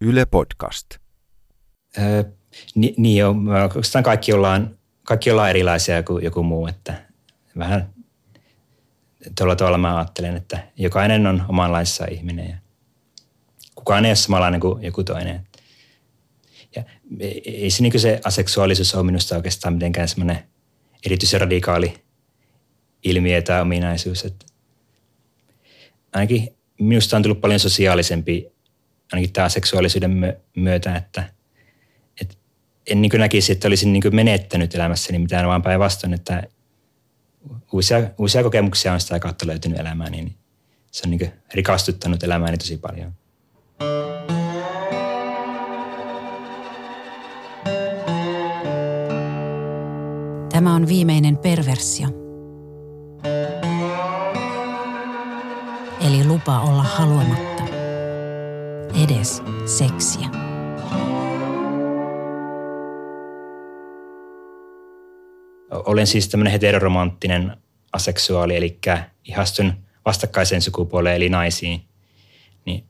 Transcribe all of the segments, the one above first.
Yle Podcast. Öö, ni, niin jo, oikeastaan kaikki ollaan, kaikki ollaan erilaisia kuin joku muu, että vähän tuolla tavalla mä ajattelen, että jokainen on omanlaissa ihminen ja kukaan ei ole samanlainen kuin joku toinen. Ja ei se, niin se aseksuaalisuus ole minusta oikeastaan mitenkään semmoinen erityisen radikaali ilmiö tai ominaisuus. Että ainakin minusta on tullut paljon sosiaalisempi ainakin tämä seksuaalisuuden myötä, että, että en niin näkisi, että olisin niin menettänyt elämässäni mitään, vaan päinvastoin, että uusia, uusia kokemuksia on sitä kautta löytynyt elämään, niin se on niin rikastuttanut elämääni tosi paljon. Tämä on viimeinen perversio. Eli lupa olla haluamatta. Edes seksiä. Olen siis tämmöinen heteroromanttinen aseksuaali, eli ihastun vastakkaiseen sukupuoleen eli naisiin. Niin,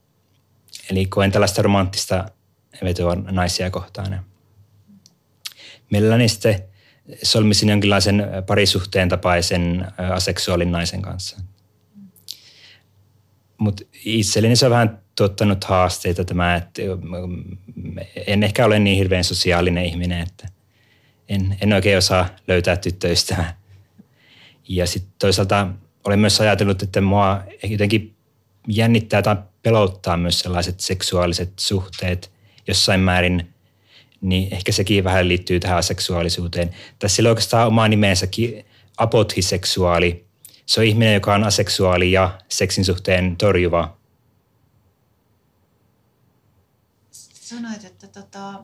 eli koen tällaista romanttista vetoa naisia kohtaan. Mielelläni sitten solmisin jonkinlaisen parisuhteen tapaisen aseksuaalin naisen kanssa. Mutta itselleni se on vähän tuottanut haasteita tämä, että en ehkä ole niin hirveän sosiaalinen ihminen, että en, en oikein osaa löytää tyttöystävää. Ja sitten toisaalta olen myös ajatellut, että mua jotenkin jännittää tai pelottaa myös sellaiset seksuaaliset suhteet jossain määrin – niin ehkä sekin vähän liittyy tähän seksuaalisuuteen. Tässä on oikeastaan oma nimensäkin apothiseksuaali. Se on ihminen, joka on aseksuaali ja seksin suhteen torjuva. Sanoit, että, tota,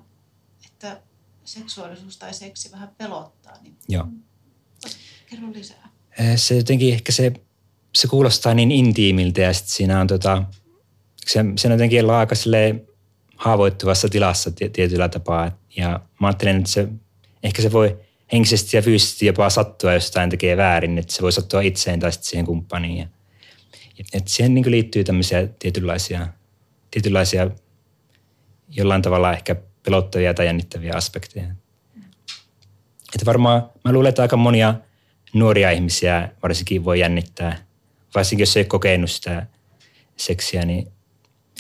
että seksuaalisuus tai seksi vähän pelottaa. Niin Joo. Kerro lisää. Se jotenkin ehkä se, se kuulostaa niin intiimiltä ja sitten siinä on tota, se, se on jotenkin aika haavoittuvassa tilassa tietyllä tapaa. Ja mä ajattelen, että se, ehkä se voi henkisesti ja fyysisesti jopa sattua, jos jotain tekee väärin, että se voi sattua itseen tai sitten siihen kumppaniin. Ja, että siihen niin liittyy tämmöisiä tietynlaisia, tietynlaisia jollain tavalla ehkä pelottavia tai jännittäviä aspekteja. Että varmaan mä luulen, että aika monia nuoria ihmisiä varsinkin voi jännittää, varsinkin jos ei ole kokenut sitä seksiä, niin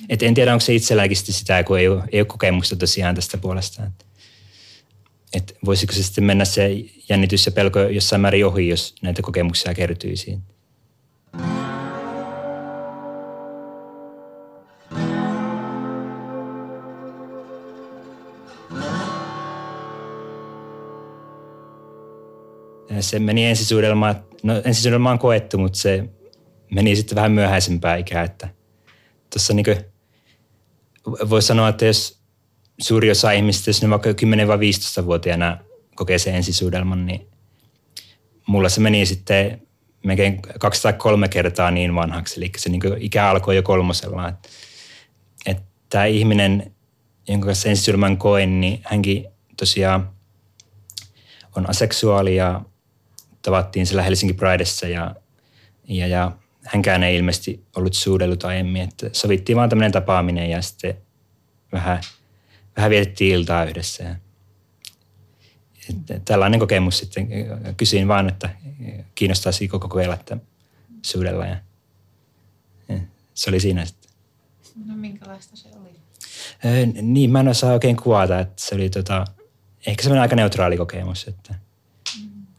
et en tiedä, onko se itselläänkin sitä, kun ei ole, ei ole kokemusta tosiaan tästä puolesta. Et, et voisiko se sitten mennä se jännitys ja pelko jossain määrin ohi, jos näitä kokemuksia kertyisi. Se meni ensisuudelmaan, no ensisuudelmaan on koettu, mutta se meni sitten vähän myöhäisempää ikää, että tuossa niin voi sanoa, että jos suuri osa ihmistä, jos ne vaikka 10 vai 15-vuotiaana kokee sen ensisuudelman, niin mulla se meni sitten melkein kaksi tai kolme kertaa niin vanhaksi. Eli se niin ikä alkoi jo kolmosella. Että, että tämä ihminen, jonka kanssa ensisuudelman koen, niin hänkin tosiaan on aseksuaali ja tavattiin siellä Helsinki Pridessa ja, ja, ja hänkään ei ilmeisesti ollut suudellut aiemmin. Että sovittiin vaan tämmöinen tapaaminen ja sitten vähän, vähän vietettiin iltaa yhdessä. Ja tällainen kokemus sitten kysyin vaan, että kiinnostaisi koko kokeilla, että suudella. Ja, ja se oli siinä sitten. No minkälaista se oli? Niin, mä en osaa oikein kuvata, että se oli tota, ehkä semmoinen aika neutraali kokemus, että.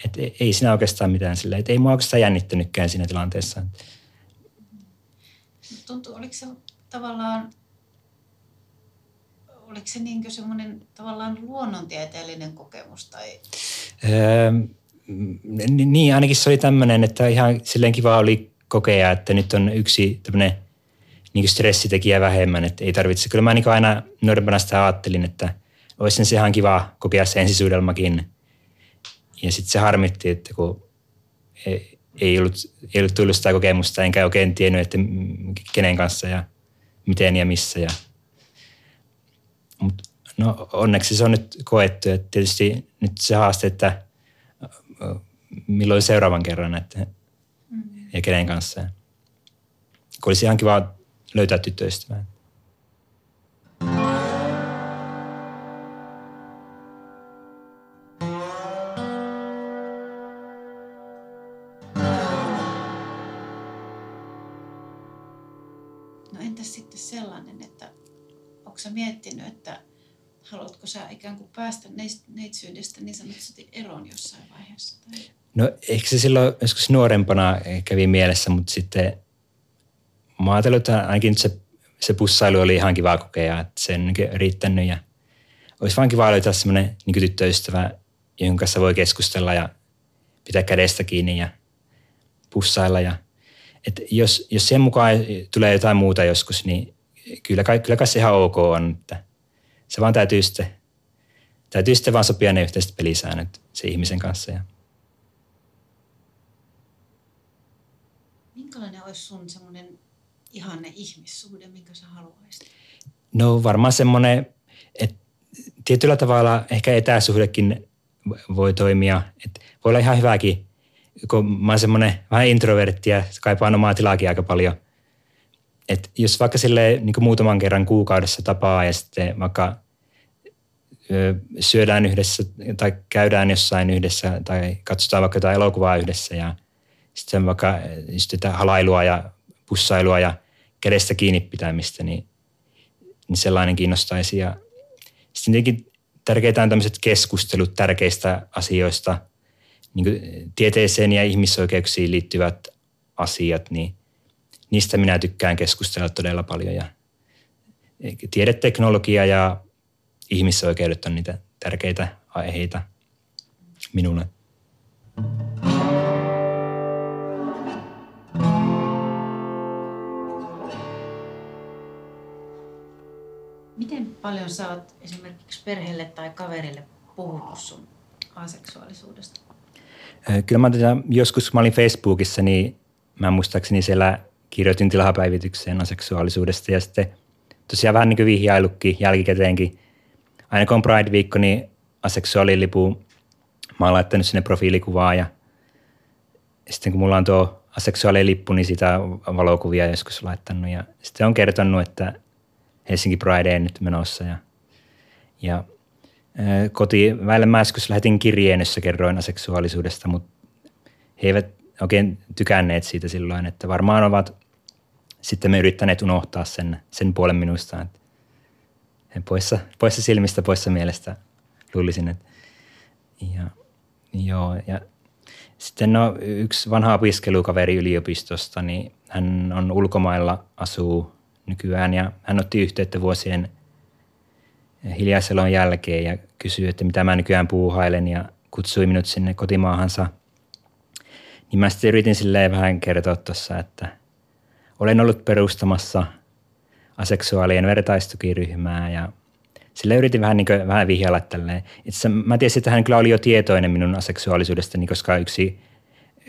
Et ei siinä oikeastaan mitään silleen, että ei mua oikeastaan jännittänytkään siinä tilanteessa. Tuntuu, oliko se tavallaan, oliko se niin semmoinen tavallaan luonnontieteellinen kokemus? Tai? Öö, niin, ainakin se oli tämmöinen, että ihan silleen kiva oli kokea, että nyt on yksi tämmöinen niin stressitekijä vähemmän, että ei tarvitse. Kyllä mä niin aina nuorempana sitä ajattelin, että olisi se ihan kiva kokea se ensisuudelmakin. Ja sitten se harmitti, että kun ei, ei ollut, ei ollut tullut sitä kokemusta, enkä oikein tiennyt, että kenen kanssa ja miten ja missä. Ja. Mut, no onneksi se on nyt koettu, että tietysti nyt se haaste, että milloin seuraavan kerran että, mm. ja kenen kanssa. Kun olisi ihan kiva löytää tyttöystävää. Entäs sitten sellainen, että onko sä miettinyt, että haluatko sä ikään kuin päästä neitsyydestä niin sanotusti eroon jossain vaiheessa? Tai? No ehkä se silloin joskus nuorempana kävi mielessä, mutta sitten mä ajattelin, että ainakin se, se bussailu oli ihan kiva kokea, että se on niin riittänyt ja olisi vaan kiva löytää semmoinen niin tyttöystävä, jonka kanssa voi keskustella ja pitää kädestä kiinni ja pussailla. Ja, että jos, jos sen mukaan tulee jotain muuta joskus, niin kyllä, kyllä kai se ihan ok on. Että se vaan täytyy sitten, täytyy sitten vaan sopia ne yhteiset pelisäännöt se ihmisen kanssa. Ja. Minkälainen olisi sun semmoinen ihanne ihmissuhde, minkä sä haluaisit? No varmaan semmoinen, että tietyllä tavalla ehkä etäsuhdekin voi toimia. Et voi olla ihan hyväkin, kun mä oon semmoinen vähän introvertti ja kaipaan omaa tilaakin aika paljon. Et jos vaikka sille niin muutaman kerran kuukaudessa tapaa ja sitten vaikka syödään yhdessä tai käydään jossain yhdessä tai katsotaan vaikka jotain elokuvaa yhdessä ja sitten vaikka sitten halailua ja pussailua ja kädestä kiinni pitämistä, niin, niin sellainen kiinnostaisi. Ja sitten tietenkin tärkeitä on tämmöiset keskustelut tärkeistä asioista, niin kuin tieteeseen ja ihmisoikeuksiin liittyvät asiat, niin niistä minä tykkään keskustella todella paljon. Ja tiedeteknologia ja ihmisoikeudet on niitä tärkeitä aiheita minulle. Miten paljon sä oot esimerkiksi perheelle tai kaverille puhunut sun aseksuaalisuudesta? Kyllä mä tätä, joskus kun mä olin Facebookissa, niin mä muistaakseni siellä kirjoitin tilapäivitykseen aseksuaalisuudesta ja sitten tosiaan vähän niin kuin vihjailukki jälkikäteenkin. Aina kun on Pride-viikko, niin aseksuaalilipu mä oon laittanut sinne profiilikuvaa ja sitten kun mulla on tuo aseksuaalilippu, niin sitä valokuvia joskus laittanut ja sitten on kertonut, että Helsinki Prideen nyt menossa. Ja, ja koti, väille mä joskus lähetin kirjeen, jossa kerroin aseksuaalisuudesta, mutta he eivät oikein tykänneet siitä silloin, että varmaan ovat sitten me yrittäneet unohtaa sen, sen puolen minusta. Että poissa, poissa silmistä, poissa mielestä luulisin. Että, ja, joo, ja sitten no, yksi vanha opiskelukaveri yliopistosta, niin hän on ulkomailla, asuu nykyään ja hän otti yhteyttä vuosien hiljaiselon jälkeen ja kysyi, että mitä mä nykyään puuhailen ja kutsui minut sinne kotimaahansa. Niin mä sitten yritin silleen vähän kertoa tuossa, että olen ollut perustamassa aseksuaalien vertaistukiryhmää ja sille yritin vähän, niin kuin, vähän vihjailla tälleen. Itse mä tiesin, että hän kyllä oli jo tietoinen minun aseksuaalisuudestani, koska yksi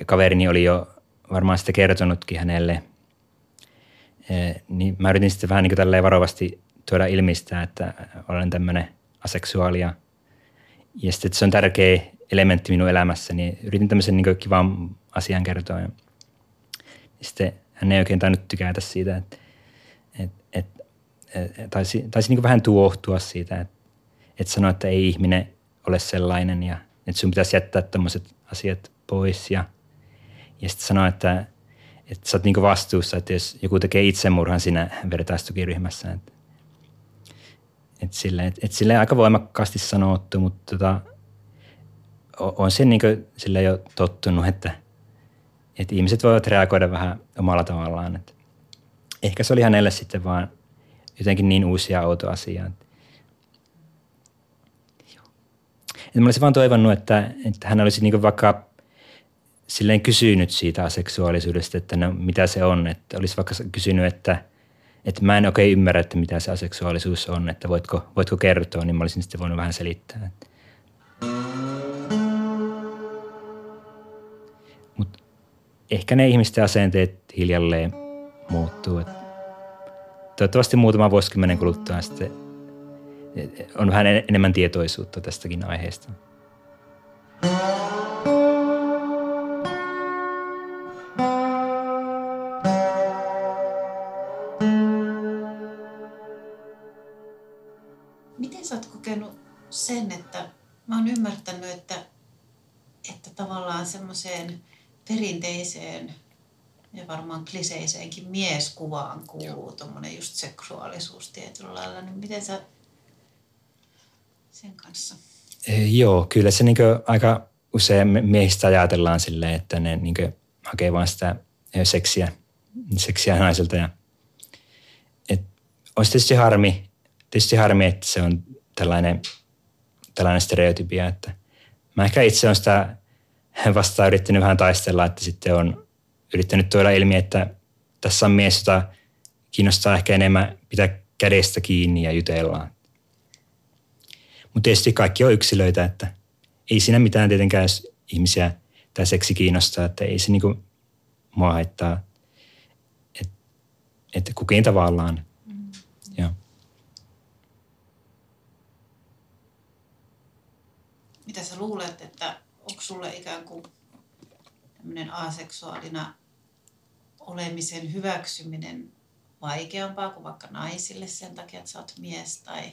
kaverini oli jo varmaan sitä kertonutkin hänelle – niin mä yritin sitten vähän niin kuin varovasti tuoda ilmistä, että olen tämmöinen aseksuaalia. Ja sitten, että se on tärkeä elementti minun elämässä, niin yritin tämmöisen niin kivan asian kertoa. Ja sitten hän ei oikein tainnut tykätä siitä, että, että, että, että taisi, taisi niin vähän tuohtua siitä, että, että sanoi, että ei ihminen ole sellainen ja että sun pitäisi jättää tämmöiset asiat pois. Ja, ja sitten sanoi, että, että sä oot niinku vastuussa, että jos joku tekee itsemurhan siinä vertaistukiryhmässä. Että et sille, et, et sille aika voimakkaasti sanottu, mutta tota, on se niinku sille jo tottunut, että, että ihmiset voivat reagoida vähän omalla tavallaan. Että ehkä se oli hänelle sitten vaan jotenkin niin uusia outo asia. Mä olisin vaan toivonut, että, että hän olisi niinku vaikka silleen kysynyt siitä aseksuaalisuudesta, että no, mitä se on. Että olisi vaikka kysynyt, että, että mä en oikein ymmärrä, että mitä se aseksuaalisuus on, että voitko, voitko kertoa, niin mä olisin sitten voinut vähän selittää. Mutta ehkä ne ihmisten asenteet hiljalleen muuttuu. Että toivottavasti muutama vuosikymmenen kuluttua sitten on vähän enemmän tietoisuutta tästäkin aiheesta. ymmärtänyt, semmoiseen perinteiseen Ja varmaan kliseiseenkin mieskuvaan kuuluu tuommoinen just seksuaalisuus tietyllä lailla. Niin miten sä sen kanssa? E, joo, kyllä se niin aika usein miehistä ajatellaan silleen, että ne niin hakee vaan sitä seksiä, seksiä naiselta. Ja, et, olisi tietysti harmi, tietysti harmi, että se on tällainen, tällainen stereotypia, että mä ehkä itse olen sitä vastaan yrittänyt vähän taistella, että sitten on yrittänyt tuoda ilmi, että tässä on mies, jota kiinnostaa ehkä enemmän pitää kädestä kiinni ja jutellaan. Mutta tietysti kaikki on yksilöitä, että ei siinä mitään tietenkään, jos ihmisiä tämä seksi kiinnostaa, että ei se niinku mua haittaa, että et kukin tavallaan. Mm. Joo. Mitä sä luulet, että onko sulle ikään kuin tämmöinen aseksuaalina olemisen hyväksyminen vaikeampaa kuin vaikka naisille sen takia, että sä oot mies tai?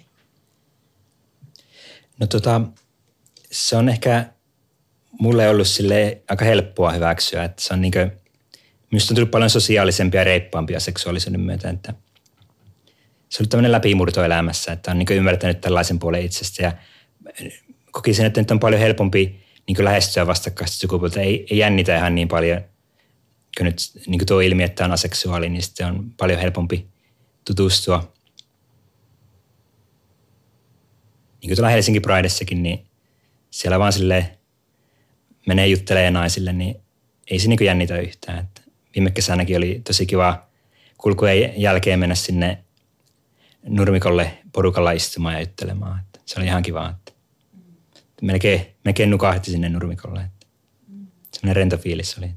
No tota, se on ehkä mulle ollut sille aika helppoa hyväksyä, että se on niinkö, minusta on tullut paljon sosiaalisempia ja reippaampia seksuaalisuuden myötä, että se on tämmöinen läpimurto elämässä, että on niin ymmärtänyt tällaisen puolen itsestä ja kokisin, että nyt on paljon helpompi niin lähestyä vastakkaista sukupuolta. Ei, ei jännitä ihan niin paljon, kun nyt niin tuo ilmi, että on aseksuaali, niin sitten on paljon helpompi tutustua. Niin kuin tuolla Helsinki Pridessakin, niin siellä vaan sille menee juttelee naisille, niin ei se niin jännitä yhtään. Että viime kesänäkin oli tosi kiva kulkujen jälkeen mennä sinne nurmikolle porukalla istumaan ja juttelemaan. Että se oli ihan kiva. Melkein, melkein nukahti sinne nurmikolle. Että semmoinen rento fiilis oli.